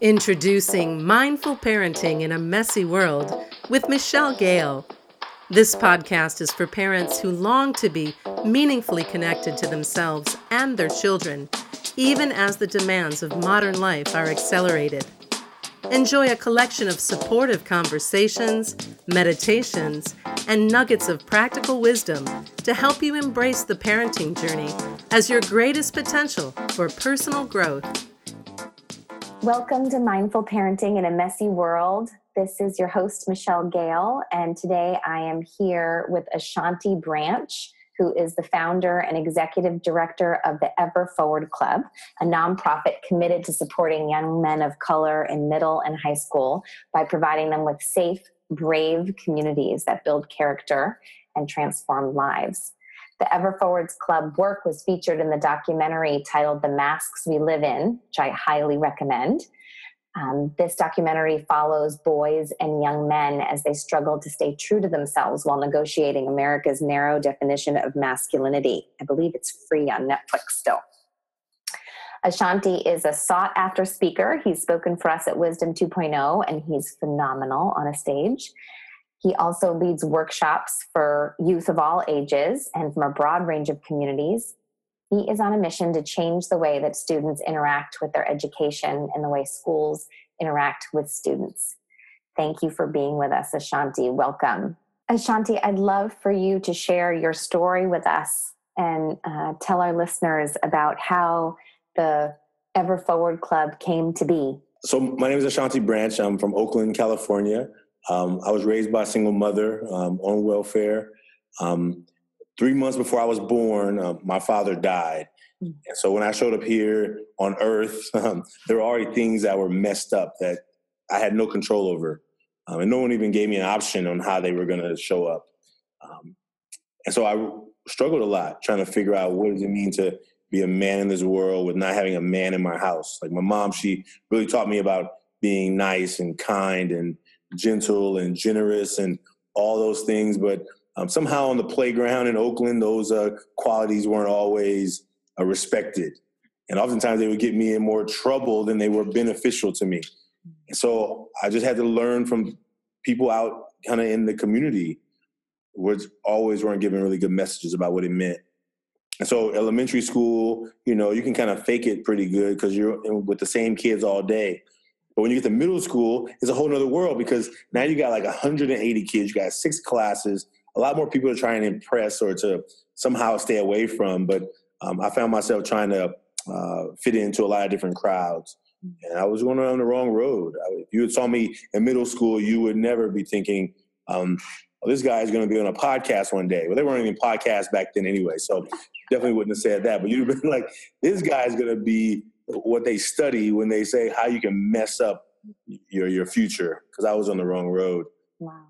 Introducing Mindful Parenting in a Messy World with Michelle Gale. This podcast is for parents who long to be meaningfully connected to themselves and their children, even as the demands of modern life are accelerated. Enjoy a collection of supportive conversations, meditations, and nuggets of practical wisdom to help you embrace the parenting journey as your greatest potential for personal growth Welcome to Mindful Parenting in a Messy World. This is your host, Michelle Gale, and today I am here with Ashanti Branch, who is the founder and executive director of the Ever Forward Club, a nonprofit committed to supporting young men of color in middle and high school by providing them with safe, brave communities that build character and transform lives. The Ever Forwards Club work was featured in the documentary titled The Masks We Live In, which I highly recommend. Um, this documentary follows boys and young men as they struggle to stay true to themselves while negotiating America's narrow definition of masculinity. I believe it's free on Netflix still. Ashanti is a sought after speaker. He's spoken for us at Wisdom 2.0, and he's phenomenal on a stage. He also leads workshops for youth of all ages and from a broad range of communities. He is on a mission to change the way that students interact with their education and the way schools interact with students. Thank you for being with us, Ashanti. Welcome. Ashanti, I'd love for you to share your story with us and uh, tell our listeners about how the Ever Forward Club came to be. So, my name is Ashanti Branch. I'm from Oakland, California. Um, I was raised by a single mother um, on welfare. Um, three months before I was born, uh, my father died. Hmm. And so when I showed up here on earth, um, there were already things that were messed up that I had no control over. Um, and no one even gave me an option on how they were going to show up. and so I struggled a lot trying to figure out what does it mean to be a man in this world with not having a man in my house. Like my mom, she really taught me about being nice and kind and gentle and generous and all those things. But um, somehow on the playground in Oakland, those uh, qualities weren't always uh, respected. And oftentimes they would get me in more trouble than they were beneficial to me. And so I just had to learn from people out kind of in the community, which always weren't giving really good messages about what it meant. And so elementary school, you know, you can kind of fake it pretty good because you're with the same kids all day. But when you get to middle school, it's a whole other world because now you got like 180 kids, you got six classes, a lot more people to try and impress or to somehow stay away from. But um, I found myself trying to uh, fit into a lot of different crowds. And I was going on the wrong road. If you had saw me in middle school, you would never be thinking, um, well, this guy is going to be on a podcast one day. Well, they weren't even podcasts back then anyway, so definitely wouldn't have said that. But you'd have been like, this guy is going to be what they study when they say how you can mess up your your future because I was on the wrong road. Wow.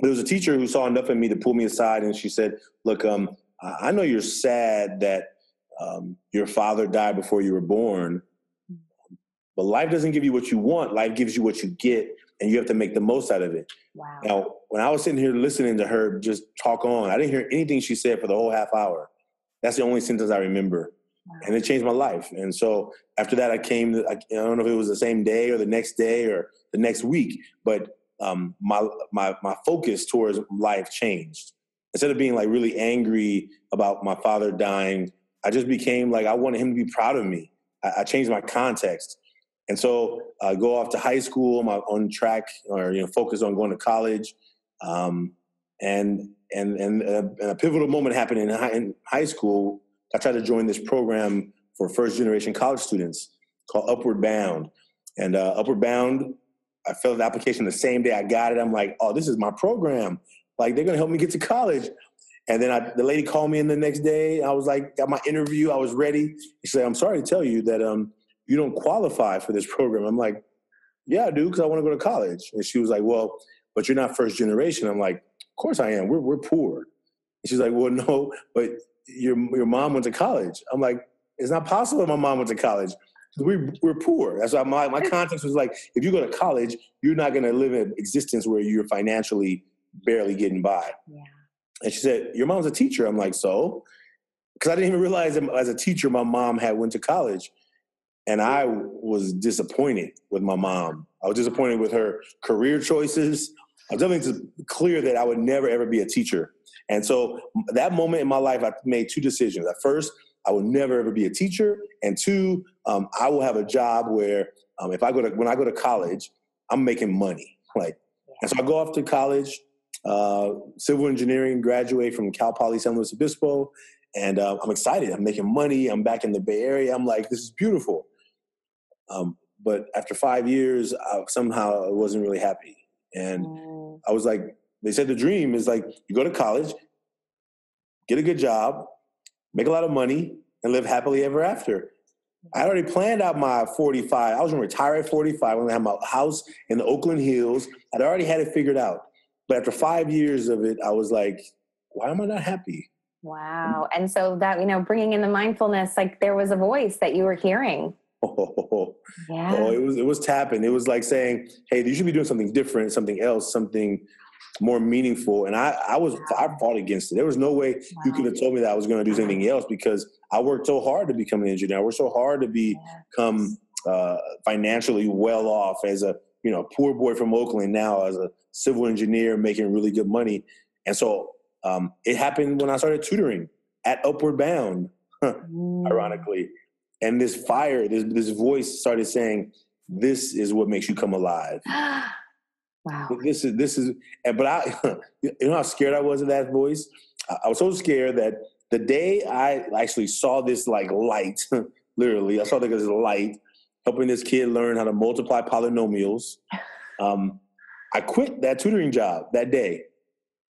There was a teacher who saw enough in me to pull me aside, and she said, "Look, um, I know you're sad that um, your father died before you were born, but life doesn't give you what you want. Life gives you what you get, and you have to make the most out of it." Wow. Now, when I was sitting here listening to her just talk on, I didn't hear anything she said for the whole half hour. That's the only sentence I remember and it changed my life. And so after that, I came. I, don't know if it was the same day or the next day or the next week, but um, my my my focus towards life changed. Instead of being like really angry about my father dying, I just became like I wanted him to be proud of me. I, I changed my context, and so I go off to high school. I'm on track, or you know, focus on going to college, um, and and and a, and a pivotal moment happened in high, in high school I tried to join this program for first generation college students called Upward Bound. And uh, Upward Bound, I filled the application the same day I got it. I'm like, oh, this is my program. Like, they're gonna help me get to college. And then I, the lady called me in the next day. I was like, got my interview. I was ready. She said, I'm sorry to tell you that um, you don't qualify for this program. I'm like, yeah, I do, because I want to go to college. And she was like, well, but you're not first generation. I'm like, of course I am. We're, we're poor. And she's like, well, no, but your your mom went to college. I'm like, it's not possible my mom went to college. We we're poor. That's why my my context was like, if you go to college, you're not going to live an existence where you're financially barely getting by. Yeah. And she said, your mom's a teacher. I'm like, so, because I didn't even realize as a teacher, my mom had went to college. and I was disappointed with my mom. I was disappointed with her career choices. I was definitely clear that I would never ever be a teacher. And so that moment in my life, I made two decisions. At first, I will never ever be a teacher, and two, um, I will have a job where um, if I go to when I go to college, I'm making money. Like, and so I go off to college, uh, civil engineering, graduate from Cal Poly San Luis Obispo, and uh, I'm excited. I'm making money. I'm back in the Bay Area. I'm like, this is beautiful. Um, but after five years, I, somehow I wasn't really happy, and mm. I was like, they said the dream is like you go to college, get a good job, make a lot of money, and live happily ever after. I already planned out my 45. I was going to retire at 45. I'm going to have my house in the Oakland Hills. I'd already had it figured out. But after five years of it, I was like, why am I not happy? Wow. And so that, you know, bringing in the mindfulness, like there was a voice that you were hearing. Oh, yeah. oh, it was it was tapping. It was like saying, "Hey, you should be doing something different, something else, something more meaningful." And I, I was, I fought against it. There was no way wow. you could have told me that I was going to do anything else because I worked so hard to become an engineer. I worked so hard to become uh, financially well off as a you know poor boy from Oakland now as a civil engineer making really good money. And so um, it happened when I started tutoring at Upward Bound, mm. ironically. And this fire, this, this voice started saying, "This is what makes you come alive." wow. This is this is. But I, you know how scared I was of that voice. I was so scared that the day I actually saw this like light, literally, I saw this light helping this kid learn how to multiply polynomials. Um, I quit that tutoring job that day.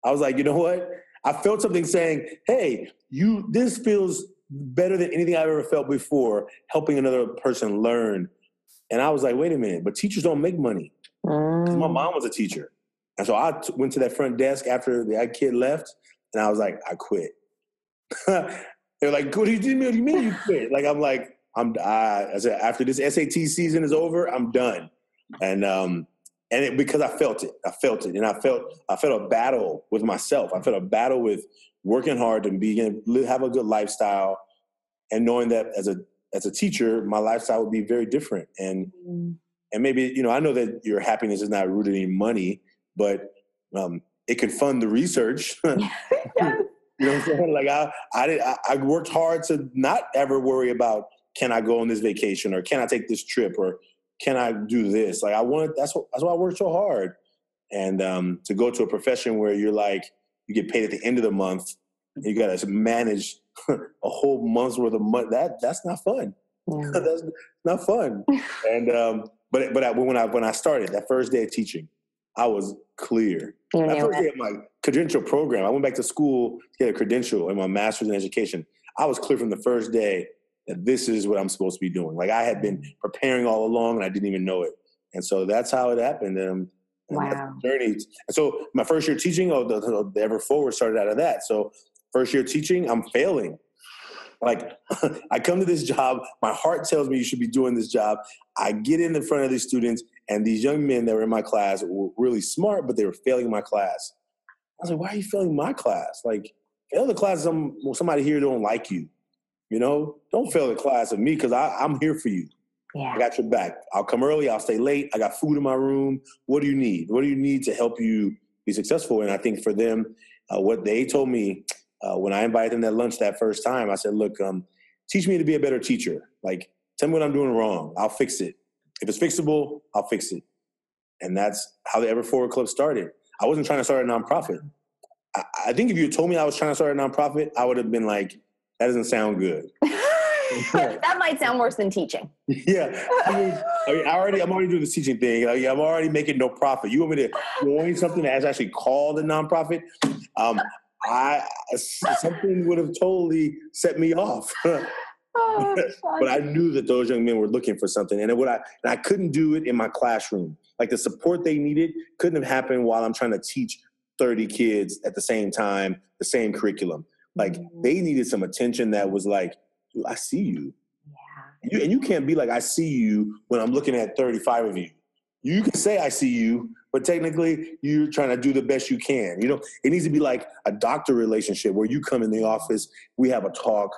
I was like, you know what? I felt something saying, "Hey, you. This feels better than anything I've ever felt before. Helping another person learn." And I was like, "Wait a minute! But teachers don't make money." Because my mom was a teacher, and so I t- went to that front desk after that kid left, and I was like, "I quit." They're like, "What do you mean? What do you mean you quit?" Like I'm like, "I'm." I, I said, after this SAT season is over, I'm done. And um, and it, because I felt it, I felt it, and I felt I felt a battle with myself. I felt a battle with working hard and being have a good lifestyle, and knowing that as a as a teacher, my lifestyle would be very different. And mm. And maybe you know I know that your happiness is not rooted in money, but um, it can fund the research. you know what I'm saying? Like I I did I, I worked hard to not ever worry about can I go on this vacation or can I take this trip or can I do this? Like I want that's what that's why I work so hard. And um, to go to a profession where you're like you get paid at the end of the month, you got to manage a whole month's worth of money. That that's not fun. Yeah. that's not fun. and um, but but I, when I when I started that first day of teaching, I was clear. that first day of my credential program, I went back to school to get a credential and my master's in education. I was clear from the first day that this is what I'm supposed to be doing. Like I had been preparing all along and I didn't even know it. And so that's how it happened. Um, and, wow. journey. And so my first year teaching, oh, the, the Ever Forward started out of that. So first year teaching, I'm failing. Like I come to this job, my heart tells me you should be doing this job. I get in the front of these students, and these young men that were in my class were really smart, but they were failing my class. I was like, why are you failing my class? Like, fail the class, some, somebody here don't like you. You know, don't fail the class of me because I'm here for you. Yeah. I got your back. I'll come early. I'll stay late. I got food in my room. What do you need? What do you need to help you be successful? And I think for them, uh, what they told me uh, when I invited them to lunch that first time, I said, "Look, um, teach me to be a better teacher. Like, tell me what I'm doing wrong. I'll fix it. If it's fixable, I'll fix it." And that's how the Ever Forward Club started. I wasn't trying to start a nonprofit. I, I think if you told me I was trying to start a nonprofit, I would have been like, that doesn't sound good. that might sound worse than teaching. Yeah, I mean, I, mean, I already, I'm already doing this teaching thing. Like, I'm already making no profit. You want me to join something that's actually called a nonprofit? Um, I something would have totally set me off. Oh, but I knew that those young men were looking for something, and what I and I couldn't do it in my classroom. Like the support they needed couldn't have happened while I'm trying to teach 30 kids at the same time, the same curriculum. Like mm-hmm. they needed some attention that was like, I see you. Yeah. You, and you can't be like, I see you when I'm looking at 35 of you. You can say I see you, but technically you're trying to do the best you can. You know, it needs to be like a doctor relationship where you come in the office, we have a talk,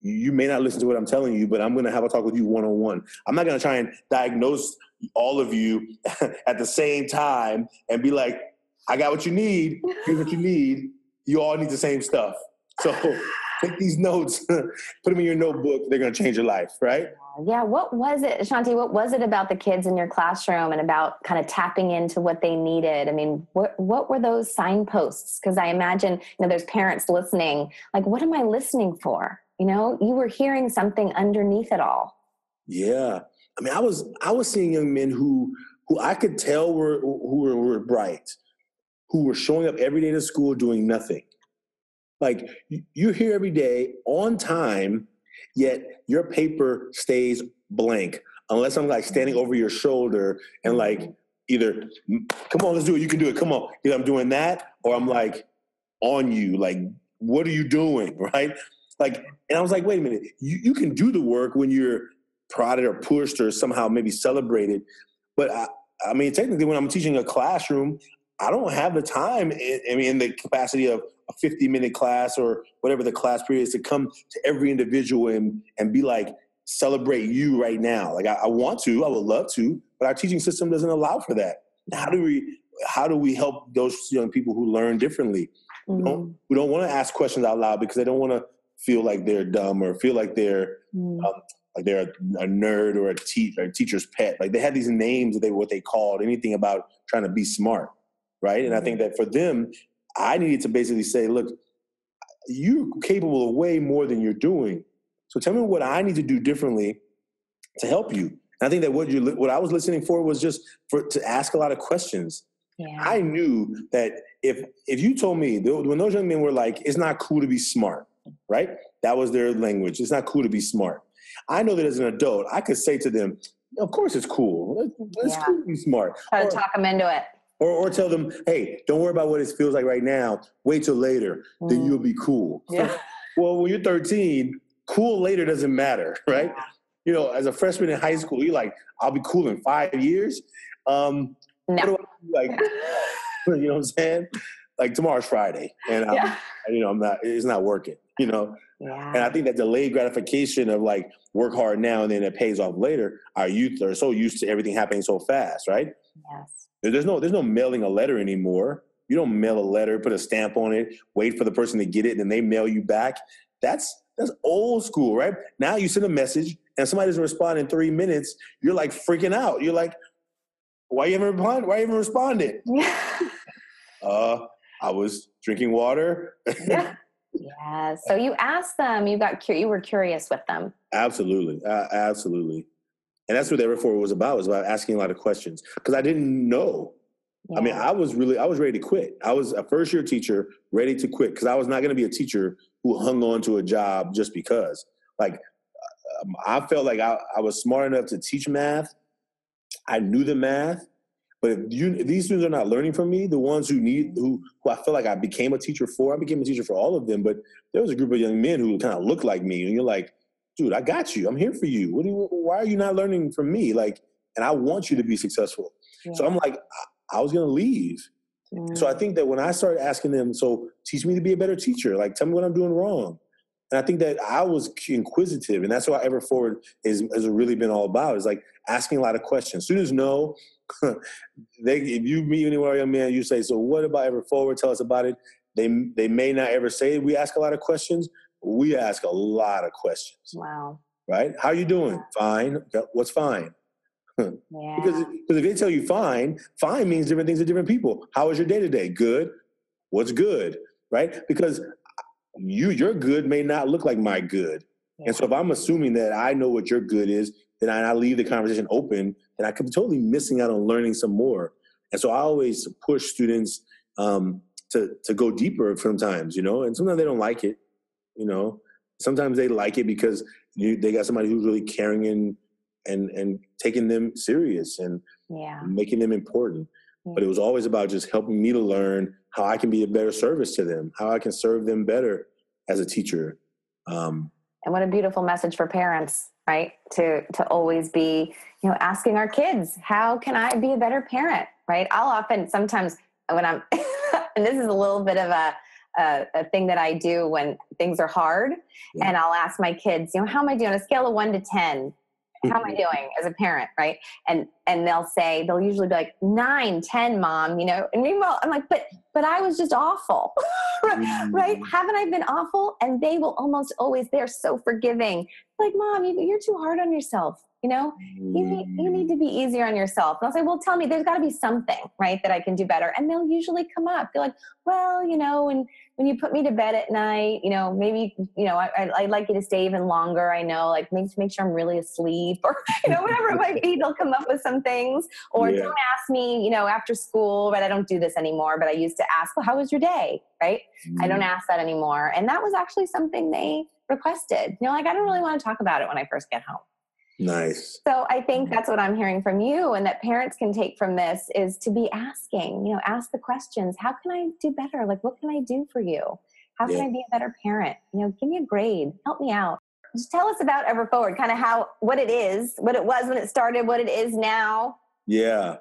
you may not listen to what I'm telling you, but I'm going to have a talk with you one on one. I'm not going to try and diagnose all of you at the same time and be like, I got what you need. Here's what you need. You all need the same stuff. So take these notes, put them in your notebook. They're going to change your life, right? Yeah. What was it, Shanti? What was it about the kids in your classroom and about kind of tapping into what they needed? I mean, what what were those signposts? Because I imagine you know there's parents listening. Like, what am I listening for? You know, you were hearing something underneath it all. Yeah. I mean, I was I was seeing young men who who I could tell were who were, were bright, who were showing up every day to school doing nothing. Like you're here every day on time, yet your paper stays blank unless I'm like standing over your shoulder and like either come on, let's do it. You can do it. Come on. Either I'm doing that or I'm like on you. Like, what are you doing? Right? Like, and I was like, wait a minute, you, you can do the work when you're prodded or pushed or somehow maybe celebrated. But I, I mean, technically, when I'm teaching a classroom, I don't have the time. I mean, in the capacity of a 50 minute class or whatever the class period is to come to every individual and and be like, celebrate you right now. Like I, I want to, I would love to, but our teaching system doesn't allow for that. How do we how do we help those young people who learn differently? Mm-hmm. We don't, we don't want to ask questions out loud because they don't want to feel like they're dumb or feel like they're mm. um, like they're a, a, nerd or a, te- or a teacher's pet. Like they had these names that they what they called anything about trying to be smart, right? And I think mm-hmm. that for them, I needed to basically say, look, you're capable of way more than you're doing. So tell me what I need to do differently to help you. And I think that what you what I was listening for was just for to ask a lot of questions. Yeah. I knew that if if you told me when those young men were like, it's not cool to be smart, right? That was their language. It's not cool to be smart. I know that as an adult, I could say to them, of course it's cool. It's yeah. cool to be smart. Try to talk them into it. Or, or tell them, hey, don't worry about what it feels like right now. Wait till later, mm. then you'll be cool. Yeah. well, when you're 13, cool later doesn't matter, right? Yeah. You know, as a freshman in high school, you're like, I'll be cool in five years. Um, no. like, you know what I'm saying? Like tomorrow's Friday, and um, yeah. you know, I'm not. It's not working. You know, yeah. and I think that delayed gratification of like work hard now and then it pays off later. Our youth are so used to everything happening so fast, right? Yes. There's no there's no mailing a letter anymore. You don't mail a letter, put a stamp on it, wait for the person to get it, and then they mail you back. That's that's old school, right? Now you send a message and somebody doesn't respond in three minutes, you're like freaking out. You're like, why you haven't responded? Why you haven't responded? uh, I was drinking water. yeah. Yeah. So you asked them. You got you were curious with them. Absolutely, uh, absolutely, and that's what the Ever was about. Was about asking a lot of questions because I didn't know. Yeah. I mean, I was really I was ready to quit. I was a first year teacher ready to quit because I was not going to be a teacher who hung on to a job just because. Like, um, I felt like I, I was smart enough to teach math. I knew the math, but if you if these students are not learning from me, the ones who need who who I feel like I became a teacher for, I became a teacher for all of them. But there was a group of young men who kind of looked like me, and you're like, dude, I got you. I'm here for you. What do you? Why are you not learning from me? Like, and I want you to be successful. Yeah. So I'm like, I, I was gonna leave. Mm. So I think that when I started asking them, so teach me to be a better teacher. Like, tell me what I'm doing wrong. And I think that I was inquisitive, and that's what Ever Forward is has really been all about. Is like asking a lot of questions. Students know they if you meet anywhere young man, you say, "So what about Ever Forward? Tell us about it." They they may not ever say we ask a lot of questions. We ask a lot of questions. Wow. Right? How you doing? Yeah. Fine. What's fine? yeah. Because because if they tell you fine, fine means different things to different people. How was your day today? Good. What's good? Right? Because you your good may not look like my good. Yeah. And so if I'm assuming that I know what your good is, then I leave the conversation open, then I could be totally missing out on learning some more. And so I always push students um, to to go deeper sometimes, you know, and sometimes they don't like it, you know. Sometimes they like it because you, they got somebody who's really caring and and and taking them serious and yeah. making them important. Yeah. But it was always about just helping me to learn how I can be a better service to them, how I can serve them better as a teacher. Um, and what a beautiful message for parents right to to always be you know asking our kids how can i be a better parent right i'll often sometimes when i'm and this is a little bit of a a, a thing that I do when things are hard, yeah. and I'll ask my kids, you know, how am I doing on a scale of one to ten? How am I doing as a parent, right? And and they'll say they'll usually be like nine, ten, mom, you know. And meanwhile, I'm like, but but I was just awful, right? Mm. Haven't I been awful? And they will almost always they're so forgiving. Like, mom, you, you're too hard on yourself you know? You need, you need to be easier on yourself. And i'll say well tell me there's got to be something right that i can do better. And they'll usually come up. They're like well you know when when you put me to bed at night you know maybe you know I, i'd like you to stay even longer i know like make, make sure i'm really asleep or you know whatever it might be they'll come up with some things. Or yeah. don't ask me you know after school right i don't do this anymore but i used to ask well how was your day? Right? Mm. i don't mm-hmm. ask that anymore. And that was actually something they requested. You know like i don't really want to talk about it when i first get home Nice. So I think that's what I'm hearing from you, and that parents can take from this is to be asking, you know, ask the questions. How can I do better? Like, what can I do for you? How can yeah. I be a better parent? You know, give me a grade, help me out. Just tell us about Ever Forward, kind of how, what it is, what it was when it started, what it is now. Yeah.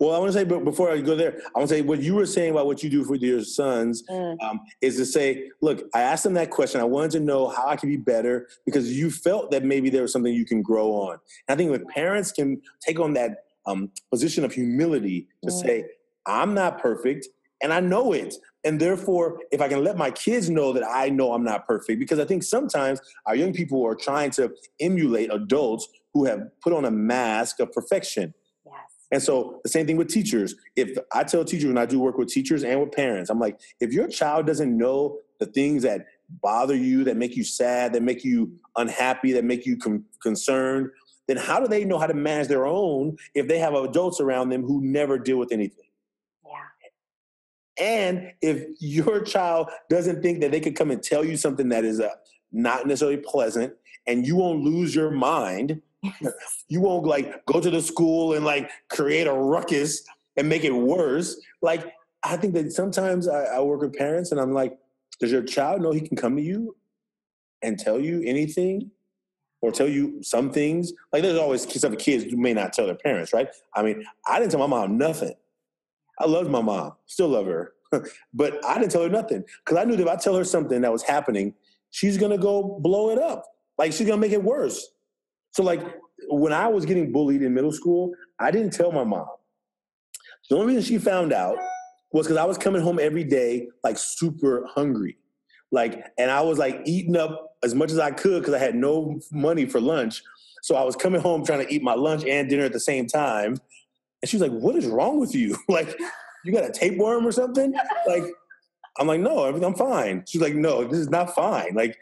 Well, I want to say, but before I go there, I want to say what you were saying about what you do for your sons mm. um, is to say, look, I asked them that question. I wanted to know how I could be better because you felt that maybe there was something you can grow on. And I think when parents can take on that um, position of humility to mm. say, I'm not perfect and I know it. And therefore, if I can let my kids know that I know I'm not perfect, because I think sometimes our young people are trying to emulate adults who have put on a mask of perfection. And so the same thing with teachers. If I tell teachers and I do work with teachers and with parents, I'm like, if your child doesn't know the things that bother you, that make you sad, that make you unhappy, that make you com- concerned, then how do they know how to manage their own if they have adults around them who never deal with anything? Yeah. And if your child doesn't think that they could come and tell you something that is uh, not necessarily pleasant, and you won't lose your mind you won't like go to the school and like create a ruckus and make it worse. Like I think that sometimes I, I work with parents and I'm like, does your child know he can come to you and tell you anything? Or tell you some things. Like there's always some kids who may not tell their parents, right? I mean, I didn't tell my mom nothing. I loved my mom, still love her, but I didn't tell her nothing because I knew that if I tell her something that was happening, she's gonna go blow it up. Like she's gonna make it worse. So like when I was getting bullied in middle school, I didn't tell my mom. The only reason she found out was because I was coming home every day like super hungry. Like, and I was like eating up as much as I could because I had no money for lunch. So I was coming home trying to eat my lunch and dinner at the same time. And she was like, What is wrong with you? like, you got a tapeworm or something? Like, I'm like, No, I'm fine. She's like, No, this is not fine. Like,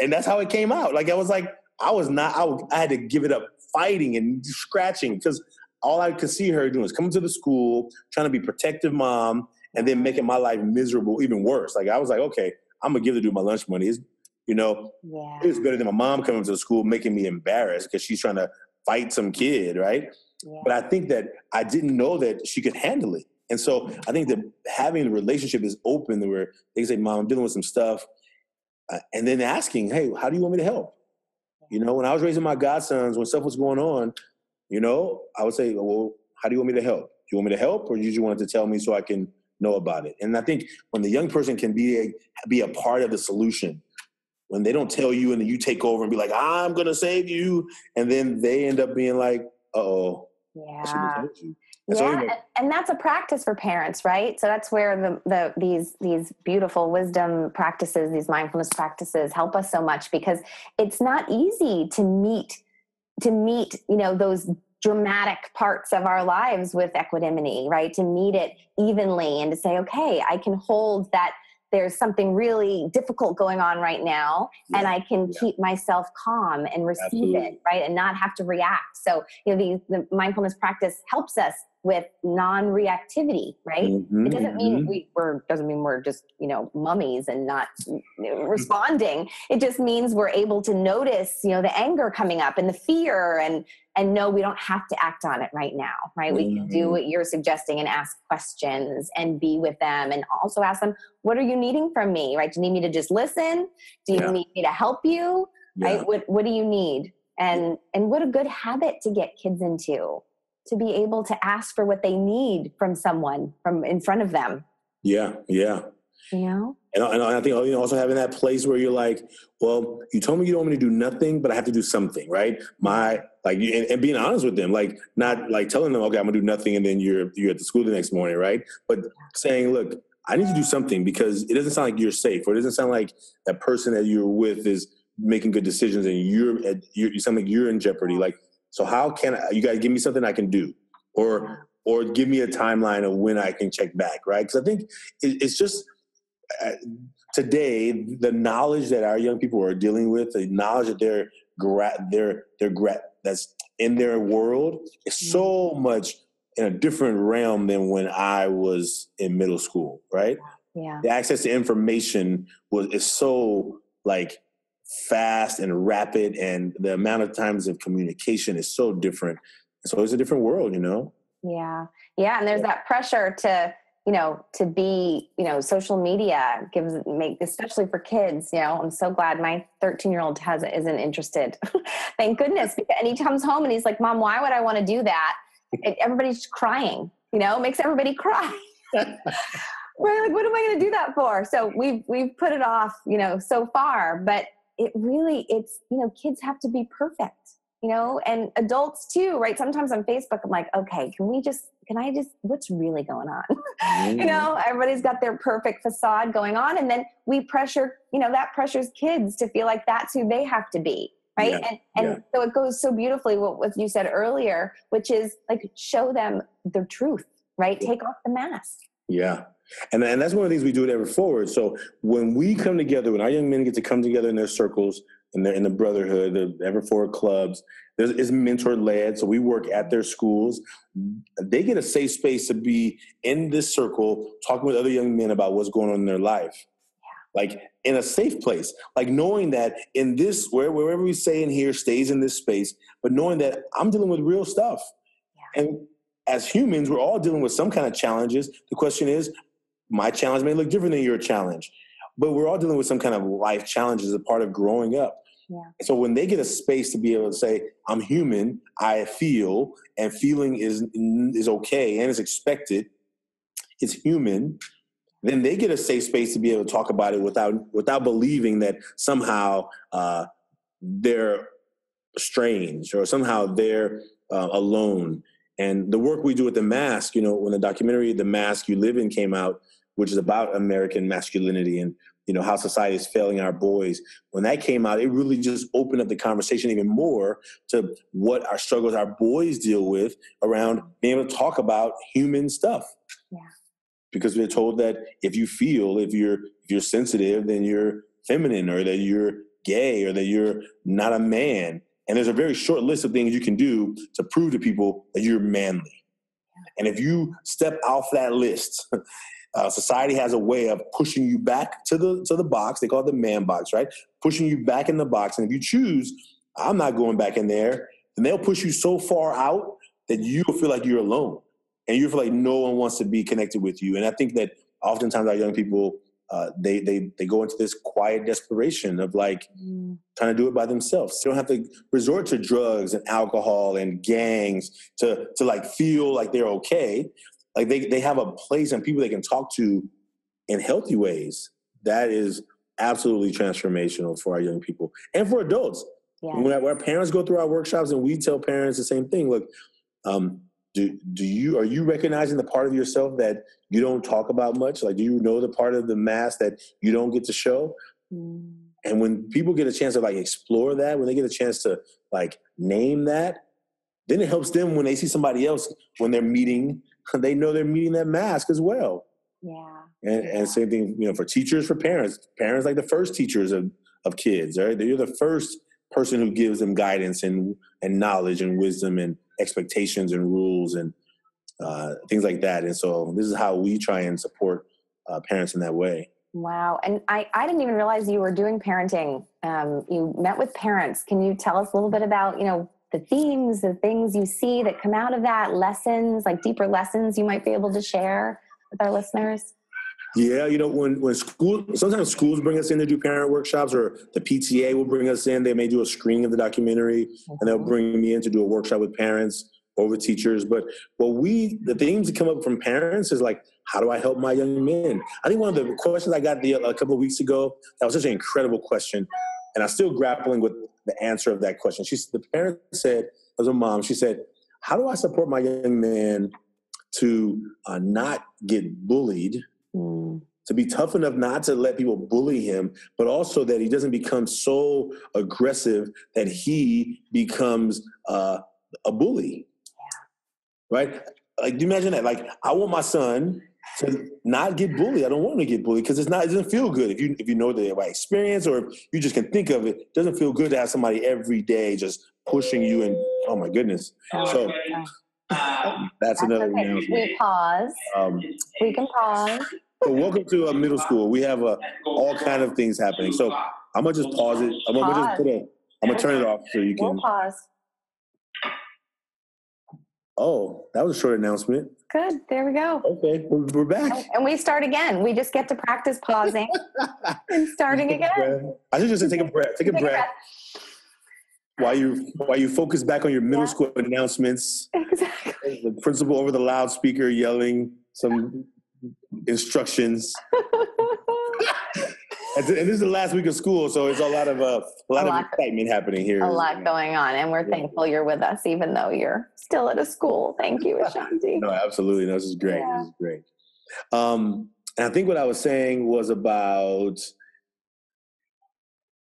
and that's how it came out. Like, I was like, I was not, I, I had to give it up fighting and scratching because all I could see her doing is coming to the school, trying to be protective mom, and then making my life miserable, even worse. Like I was like, okay, I'm gonna give the dude my lunch money. It's, you know, yeah. it's better than my mom coming to the school making me embarrassed because she's trying to fight some kid, right? Yeah. But I think that I didn't know that she could handle it. And so I think that having the relationship is open where they can say, Mom, I'm dealing with some stuff. Uh, and then asking, hey, how do you want me to help? You know, when I was raising my godsons, when stuff was going on, you know, I would say, well, how do you want me to help? Do you want me to help or you just wanted to tell me so I can know about it? And I think when the young person can be a, be a part of the solution, when they don't tell you and then you take over and be like, I'm going to save you. And then they end up being like, oh, yeah. Yeah, and that's a practice for parents, right? So that's where the, the these these beautiful wisdom practices, these mindfulness practices help us so much because it's not easy to meet to meet, you know, those dramatic parts of our lives with equanimity, right? To meet it evenly and to say, okay, I can hold that there's something really difficult going on right now yeah. and i can yeah. keep myself calm and receive Absolutely. it right and not have to react so you know the, the mindfulness practice helps us with non-reactivity right? Mm-hmm, it doesn't mean mm-hmm. we are doesn't mean we're just you know mummies and not responding. It just means we're able to notice you know the anger coming up and the fear and and know we don't have to act on it right now right? Mm-hmm. we can do mm-hmm. what you're suggesting and ask questions and be with them and also ask them what are you needing from me? Right? Do you need me to just listen? Do you yeah. need me to help you? Yeah. right what what do you need? And and what a good habit to get kids into to be able to ask for what they need from someone from in front of them. Yeah, yeah. You know? And, and I think you know, also having that place where you're like, well, you told me you don't want me to do nothing, but I have to do something, right? My like, and, and, being honest with them, like not like telling them, okay, I'm gonna do nothing, and then you're you're at the school the next morning, right? But saying, look, I need to do something because it doesn't sound like you're safe, or it doesn't sound like that person that you're with is making good decisions, and you're you're you sound like you're in jeopardy. Like, so how can I, you guys give me something I can do, or or give me a timeline of when I can check back, right? Because I think it, it's just uh, today the knowledge that our young people are dealing with, the knowledge that they're gra- they're they're gra- that's in their world is mm-hmm. so much in a different realm than when I was in middle school, right? Yeah. The access to information was is so like fast and rapid and the amount of times of communication is so different. It's always a different world, you know? Yeah. Yeah. And there's that pressure to, you know, to be, you know, social media gives make especially for kids, you know, I'm so glad my 13 year old has isn't interested. Thank goodness. And he comes home and he's like, Mom, why would I want to do that? And everybody's crying, you know, makes everybody cry. right? Like, what am I going to do that for? So we've we've put it off, you know, so far. But it really, it's you know, kids have to be perfect you know, and adults too, right? Sometimes on Facebook, I'm like, okay, can we just, can I just, what's really going on? Mm. you know, everybody's got their perfect facade going on. And then we pressure, you know, that pressures kids to feel like that's who they have to be. Right. Yeah, and and yeah. so it goes so beautifully what, what you said earlier, which is like show them the truth, right? Take off the mask. Yeah. And, and that's one of the things we do at Ever Forward. So when we come together, when our young men get to come together in their circles, and they're in the brotherhood, the Ever Forward clubs. There's it's mentor led, so we work at their schools. They get a safe space to be in this circle, talking with other young men about what's going on in their life. Like in a safe place, like knowing that in this, where, wherever we say in here stays in this space, but knowing that I'm dealing with real stuff. And as humans, we're all dealing with some kind of challenges. The question is, my challenge may look different than your challenge, but we're all dealing with some kind of life challenges as a part of growing up. Yeah. So when they get a space to be able to say, "I'm human, I feel, and feeling is is okay and is expected," it's human. Then they get a safe space to be able to talk about it without without believing that somehow uh, they're strange or somehow they're uh, alone. And the work we do with the mask, you know, when the documentary "The Mask You Live In" came out, which is about American masculinity and you know how society is failing our boys. When that came out it really just opened up the conversation even more to what our struggles our boys deal with around being able to talk about human stuff. Yeah. Because we're told that if you feel if you're if you're sensitive then you're feminine or that you're gay or that you're not a man. And there's a very short list of things you can do to prove to people that you're manly. And if you step off that list Uh, society has a way of pushing you back to the to the box. They call it the man box, right? Pushing you back in the box. And if you choose, I'm not going back in there, then they'll push you so far out that you feel like you're alone, and you feel like no one wants to be connected with you. And I think that oftentimes our young people uh, they they they go into this quiet desperation of like mm. trying to do it by themselves. They don't have to resort to drugs and alcohol and gangs to to like feel like they're okay like they, they have a place and people they can talk to in healthy ways that is absolutely transformational for our young people and for adults yeah. when, our, parents go through our workshops and we tell parents the same thing look um, do, do you are you recognizing the part of yourself that you don't talk about much like do you know the part of the mask that you don't get to show mm. and when people get a chance to like explore that when they get a chance to like name that then it helps them when they see somebody else when they're meeting they know they're meeting that mask as well. Yeah. And, and same thing, you know, for teachers, for parents. Parents like the first teachers of, of kids, right? You're the first person who gives them guidance and and knowledge and wisdom and expectations and rules and uh, things like that. And so this is how we try and support uh, parents in that way. Wow. And I, I didn't even realize you were doing parenting. Um, you met with parents. Can you tell us a little bit about, you know, the themes, the things you see that come out of that, lessons, like deeper lessons you might be able to share with our listeners? Yeah, you know, when when school sometimes schools bring us in to do parent workshops, or the PTA will bring us in. They may do a screening of the documentary, mm-hmm. and they'll bring me in to do a workshop with parents or with teachers. But what we the themes that come up from parents is like how do I help my young men? I think one of the questions I got the, a couple of weeks ago that was such an incredible question, and I'm still grappling with the answer of that question. She's the parent said, as a mom, she said, "How do I support my young man to uh, not get bullied?" Mm to be tough enough not to let people bully him, but also that he doesn't become so aggressive that he becomes uh, a bully. Right? Like, do you imagine that? Like, I want my son to not get bullied. I don't want to get bullied because it's not. It doesn't feel good if you if you know the right experience or if you just can think of it. It doesn't feel good to have somebody every day just pushing you and oh my goodness. Oh, so. That's, that's another okay. We pause. Um, we can pause. So welcome to a middle school. We have uh, all kind of things happening. So I'm gonna just pause it. I'm gonna pause. just put a. I'm gonna turn it off so you can. We'll pause. Oh, that was a short announcement. Good. There we go. Okay, we're, we're back. And we start again. We just get to practice pausing and starting again. I should just say, take a breath. Take a, take breath. a breath. While you while you focus back on your middle yeah. school announcements, exactly. The principal over the loudspeaker yelling some instructions. and this is the last week of school, so it's a lot of uh, a lot a of excitement happening here. A lot going on, and we're yeah. thankful you're with us, even though you're still at a school. Thank you, Ashanti. no, absolutely. No, this is great. Yeah. This is great. Um, and I think what I was saying was about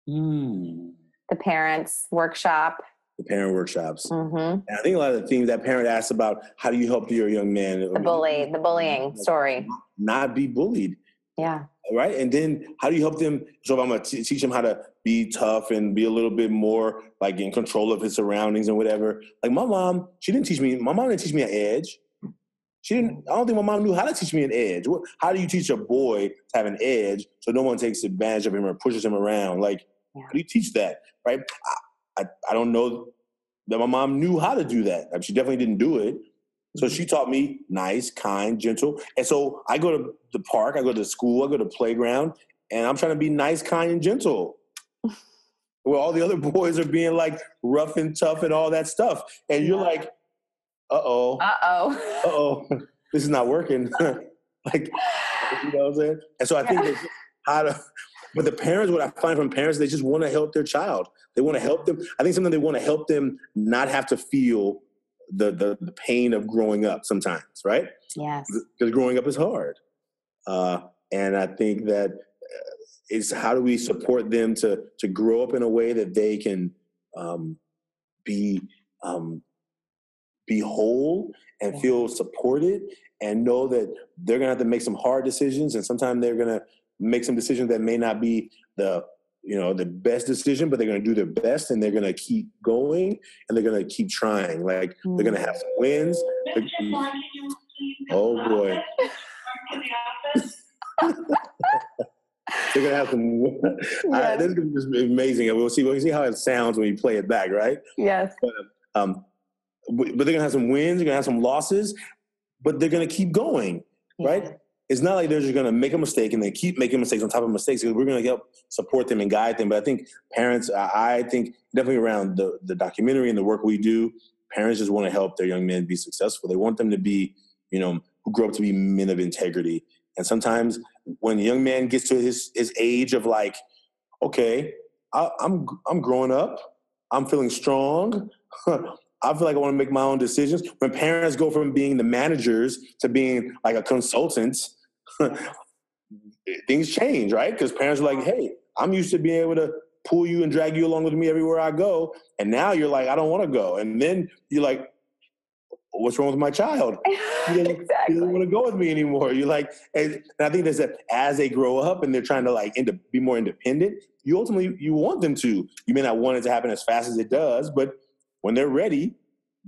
hmm. the parents workshop the parent workshops. Mm-hmm. And I think a lot of the things that parent asks about how do you help your young man the bully, the bullying story, not be bullied. Yeah. Right. And then how do you help them? So if I'm going to teach him how to be tough and be a little bit more like in control of his surroundings and whatever. Like my mom, she didn't teach me. My mom didn't teach me an edge. She didn't. I don't think my mom knew how to teach me an edge. How do you teach a boy to have an edge so no one takes advantage of him or pushes him around? Like, how do you teach that? Right. I, I don't know that my mom knew how to do that. I mean, she definitely didn't do it. So she taught me nice, kind, gentle. And so I go to the park, I go to school, I go to playground, and I'm trying to be nice, kind, and gentle. Where all the other boys are being like rough and tough and all that stuff. And you're like, uh oh. Uh oh. Uh oh. this is not working. like, you know what I'm saying? And so I think yeah. how to but the parents, what I find from parents, they just want to help their child. They want to help them. I think sometimes they want to help them not have to feel the, the, the pain of growing up sometimes, right? Yes. Because growing up is hard. Uh, and I think that uh, how do we support them to to grow up in a way that they can um, be um, be whole and yeah. feel supported and know that they're gonna have to make some hard decisions and sometimes they're gonna make some decisions that may not be the you know the best decision but they're going to do their best and they're going to keep going and they're going to keep trying like they're going to have some wins oh boy they're gonna have some. I, this is amazing. We'll see. We'll see how it sounds when you play it back, right? Yes. But, um, but they're gonna have some wins. They're gonna have some losses, but they're gonna keep going, right? It's not like they're just going to make a mistake and they keep making mistakes on top of mistakes. We're going to help support them and guide them. But I think parents, I think definitely around the, the documentary and the work we do, parents just want to help their young men be successful. They want them to be, you know, who grow up to be men of integrity. And sometimes when a young man gets to his, his age of like, okay, I, I'm I'm growing up, I'm feeling strong. I feel like I want to make my own decisions. When parents go from being the managers to being like a consultant, things change, right? Because parents are like, hey, I'm used to being able to pull you and drag you along with me everywhere I go. And now you're like, I don't want to go. And then you're like, what's wrong with my child? You don't, exactly. don't want to go with me anymore. You're like, and, I think there's that as they grow up and they're trying to like end up, be more independent, you ultimately, you want them to. You may not want it to happen as fast as it does, but when they're ready,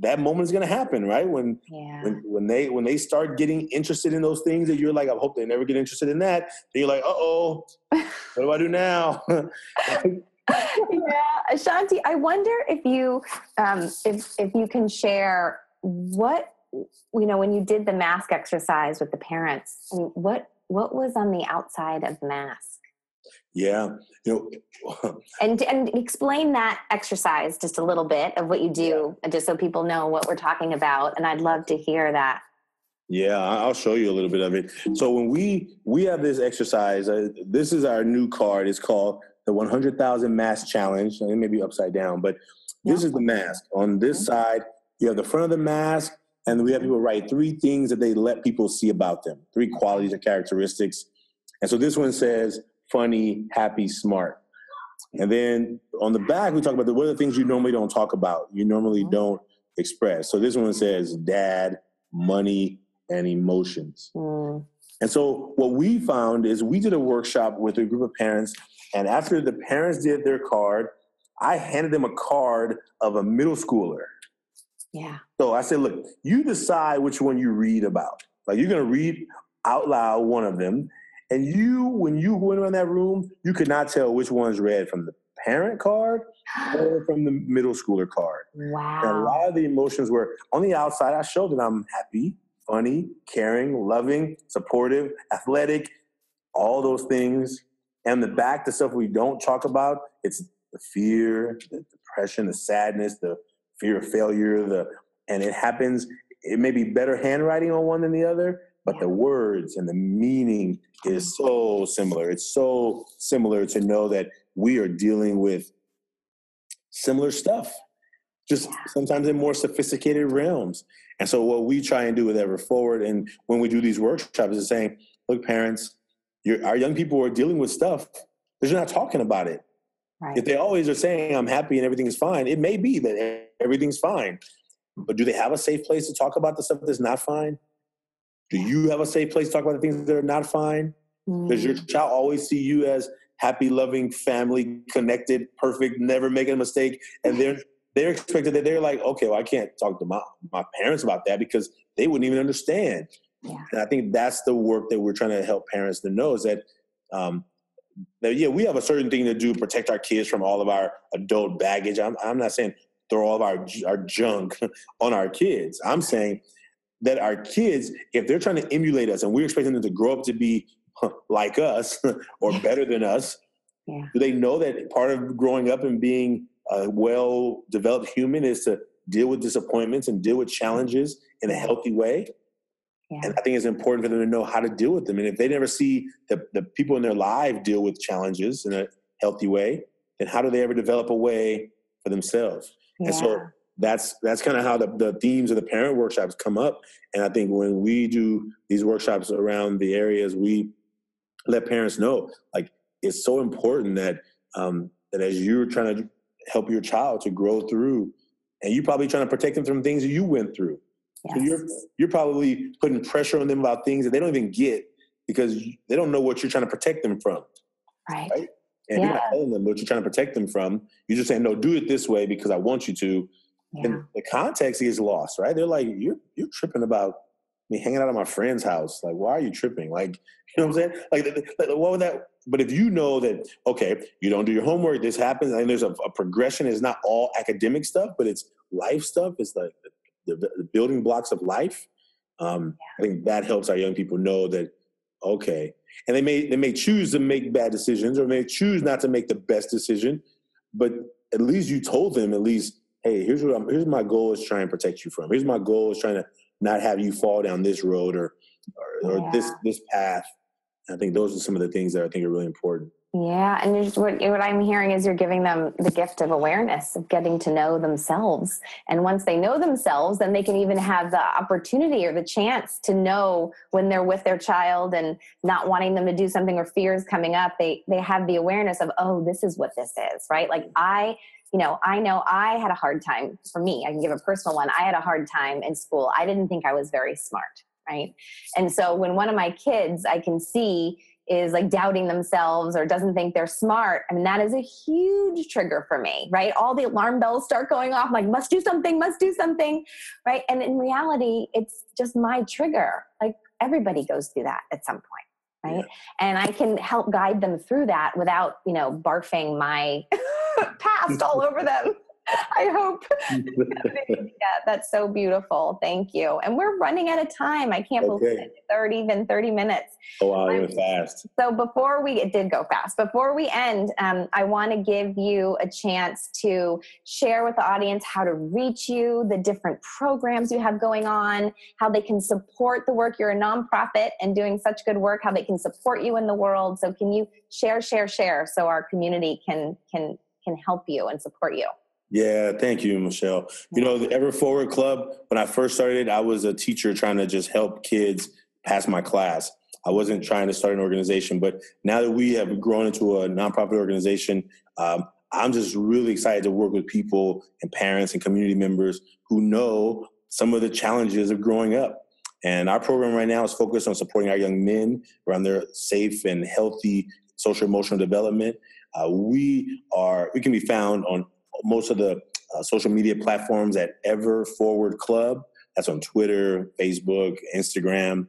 that moment is going to happen, right? When, yeah. when when they when they start getting interested in those things that you're like, I hope they never get interested in that. Then you're like, uh oh, what do I do now? yeah, Ashanti, I wonder if you um, if if you can share what you know when you did the mask exercise with the parents. what what was on the outside of the mask? Yeah, you know, and and explain that exercise just a little bit of what you do, yeah. just so people know what we're talking about. And I'd love to hear that. Yeah, I'll show you a little bit of it. So when we we have this exercise, uh, this is our new card. It's called the 100,000 Mask Challenge. It may be upside down, but this is the mask. On this mm-hmm. side, you have the front of the mask, and we have people write three things that they let people see about them, three qualities or characteristics. And so this one says funny, happy, smart. And then on the back, we talk about the, what are the things you normally don't talk about, you normally mm-hmm. don't express. So this one says dad, money, and emotions. Mm. And so what we found is we did a workshop with a group of parents, and after the parents did their card, I handed them a card of a middle schooler. Yeah. So I said, look, you decide which one you read about. Like you're gonna read out loud one of them, and you, when you went around that room, you could not tell which one's read from the parent card or from the middle schooler card. Wow. And a lot of the emotions were on the outside. I showed that I'm happy, funny, caring, loving, supportive, athletic, all those things. And the back, the stuff we don't talk about, it's the fear, the depression, the sadness, the fear of failure, the and it happens. It may be better handwriting on one than the other, but the words and the meaning is so similar. It's so similar to know that we are dealing with similar stuff, just sometimes in more sophisticated realms. And so, what we try and do with Ever Forward, and when we do these workshops, is saying, look, parents, our young people are dealing with stuff because you're not talking about it. Right. If they always are saying, I'm happy and everything is fine, it may be that everything's fine. But do they have a safe place to talk about the stuff that's not fine? Do you have a safe place to talk about the things that are not fine? Mm. Does your mm. child always see you as happy, loving, family, connected, perfect, never making a mistake? And they're they're expected that they're like, okay, well, I can't talk to my, my parents about that because they wouldn't even understand. Yeah. And I think that's the work that we're trying to help parents to know is that, um, that yeah, we have a certain thing to do, protect our kids from all of our adult baggage. I'm, I'm not saying throw all of our, our junk on our kids. I'm saying that our kids, if they're trying to emulate us and we're expecting them to grow up to be like us or better than us, yeah. do they know that part of growing up and being a well developed human is to deal with disappointments and deal with challenges in a healthy way? Yeah. And I think it's important for them to know how to deal with them. And if they never see the, the people in their life deal with challenges in a healthy way, then how do they ever develop a way for themselves? Yeah. And so that's that's kind of how the, the themes of the parent workshops come up. And I think when we do these workshops around the areas, we let parents know like it's so important that um, that as you're trying to help your child to grow through, and you're probably trying to protect them from things that you went through. Yes. So you're you're probably putting pressure on them about things that they don't even get because they don't know what you're trying to protect them from. Right. right? And yeah. you're not telling them what you're trying to protect them from. You're just saying, no, do it this way because I want you to. Yeah. And the context is lost, right? They're like, you're you're tripping about me hanging out at my friend's house. Like, why are you tripping? Like, you know what I'm saying? Like, like what would that? But if you know that, okay, you don't do your homework, this happens, and there's a, a progression. It's not all academic stuff, but it's life stuff. It's like the, the, the building blocks of life. Um, yeah. I think that helps our young people know that, okay, and they may they may choose to make bad decisions or may choose not to make the best decision, but at least you told them at least hey, here's what I'm, here's my goal is trying to protect you from. Here's my goal is trying to not have you fall down this road or or, or this this path. I think those are some of the things that I think are really important. Yeah, and just, what what I'm hearing is you're giving them the gift of awareness of getting to know themselves. And once they know themselves, then they can even have the opportunity or the chance to know when they're with their child and not wanting them to do something or fears coming up. They they have the awareness of oh, this is what this is, right? Like I you know, I know I had a hard time for me. I can give a personal one. I had a hard time in school. I didn't think I was very smart, right? And so when one of my kids I can see is like doubting themselves or doesn't think they're smart, I mean, that is a huge trigger for me, right? All the alarm bells start going off, like, must do something, must do something, right? And in reality, it's just my trigger. Like, everybody goes through that at some point right yeah. and i can help guide them through that without you know barfing my past all over them I hope. yeah, that's so beautiful. Thank you. And we're running out of time. I can't okay. believe it. 30, even 30 minutes. Oh, wow, it went fast. So before we, it did go fast. Before we end, um, I want to give you a chance to share with the audience how to reach you, the different programs you have going on, how they can support the work. You're a nonprofit and doing such good work, how they can support you in the world. So can you share, share, share so our community can, can, can help you and support you? Yeah, thank you, Michelle. You know, the Ever Forward Club, when I first started, I was a teacher trying to just help kids pass my class. I wasn't trying to start an organization, but now that we have grown into a nonprofit organization, um, I'm just really excited to work with people and parents and community members who know some of the challenges of growing up. And our program right now is focused on supporting our young men around their safe and healthy social emotional development. Uh, we are we can be found on most of the uh, social media platforms at Ever Forward Club. That's on Twitter, Facebook, Instagram.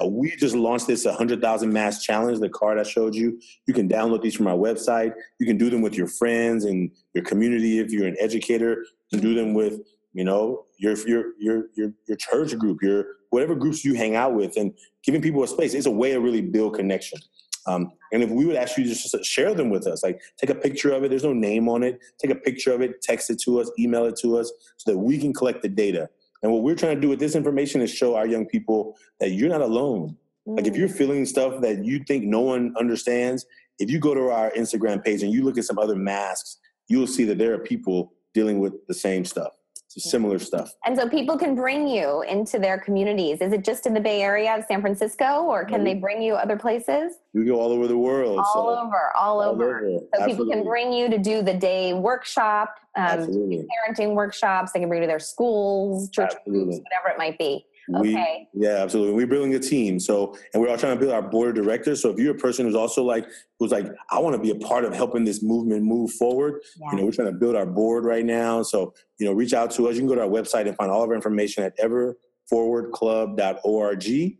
Uh, we just launched this 100,000 mask challenge, the card I showed you. You can download these from our website. You can do them with your friends and your community if you're an educator. You can do them with, you know, your your your your your church group, your whatever groups you hang out with, and giving people a space. It's a way to really build connection. Um, and if we would ask actually just share them with us, like take a picture of it, there's no name on it, take a picture of it, text it to us, email it to us so that we can collect the data. And what we're trying to do with this information is show our young people that you're not alone. Mm. Like if you're mm. feeling stuff that you think no one understands, if you go to our Instagram page and you look at some other masks, you'll see that there are people dealing with the same stuff similar stuff. And so people can bring you into their communities. Is it just in the Bay Area of San Francisco or can they bring you other places? We go all over the world. All so. over, all, all over. over. So Absolutely. people can bring you to do the day workshop, um, parenting workshops. They can bring you to their schools, church Absolutely. groups, whatever it might be. Okay. We, yeah, absolutely. We're building a team. So, and we're all trying to build our board of directors. So if you're a person who's also like, who's like, I want to be a part of helping this movement move forward, yeah. you know, we're trying to build our board right now. So, you know, reach out to us. You can go to our website and find all of our information at everforwardclub.org.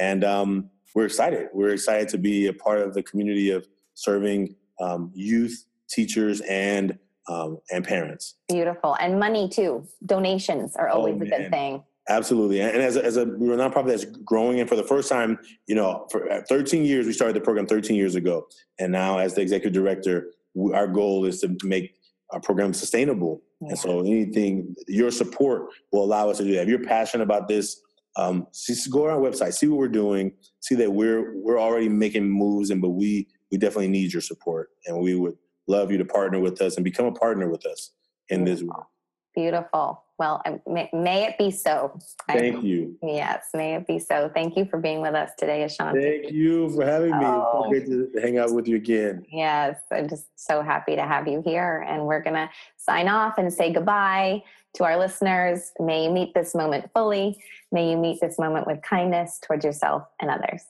And um, we're excited. We're excited to be a part of the community of serving um, youth, teachers, and um, and parents. Beautiful. And money too. Donations are always oh, a good thing. Absolutely, and as a, as a we're a nonprofit that's growing, and for the first time, you know, for uh, 13 years, we started the program 13 years ago, and now as the executive director, our goal is to make our program sustainable. Yeah. And so, anything your support will allow us to do that. If you're passionate about this, um, just go on our website, see what we're doing, see that we're we're already making moves, and but we we definitely need your support, and we would love you to partner with us and become a partner with us in this work. Beautiful. Well, may, may, it be so. Thank I, you. Yes, may it be so. Thank you for being with us today, Ashanti. Thank you for having me. Oh, great to hang out with you again. Yes, I'm just so happy to have you here. And we're going to sign off and say goodbye to our listeners. May you meet this moment fully. May you meet this moment with kindness towards yourself and others.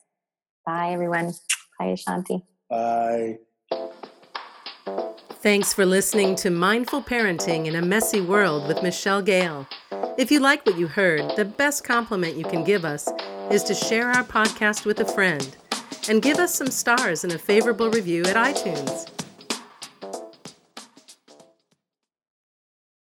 Bye, everyone. Bye, Ashanti. Bye. Thanks for listening to Mindful Parenting in a Messy World with Michelle Gale. If you like what you heard, the best compliment you can give us is to share our podcast with a friend and give us some stars and a favorable review at iTunes.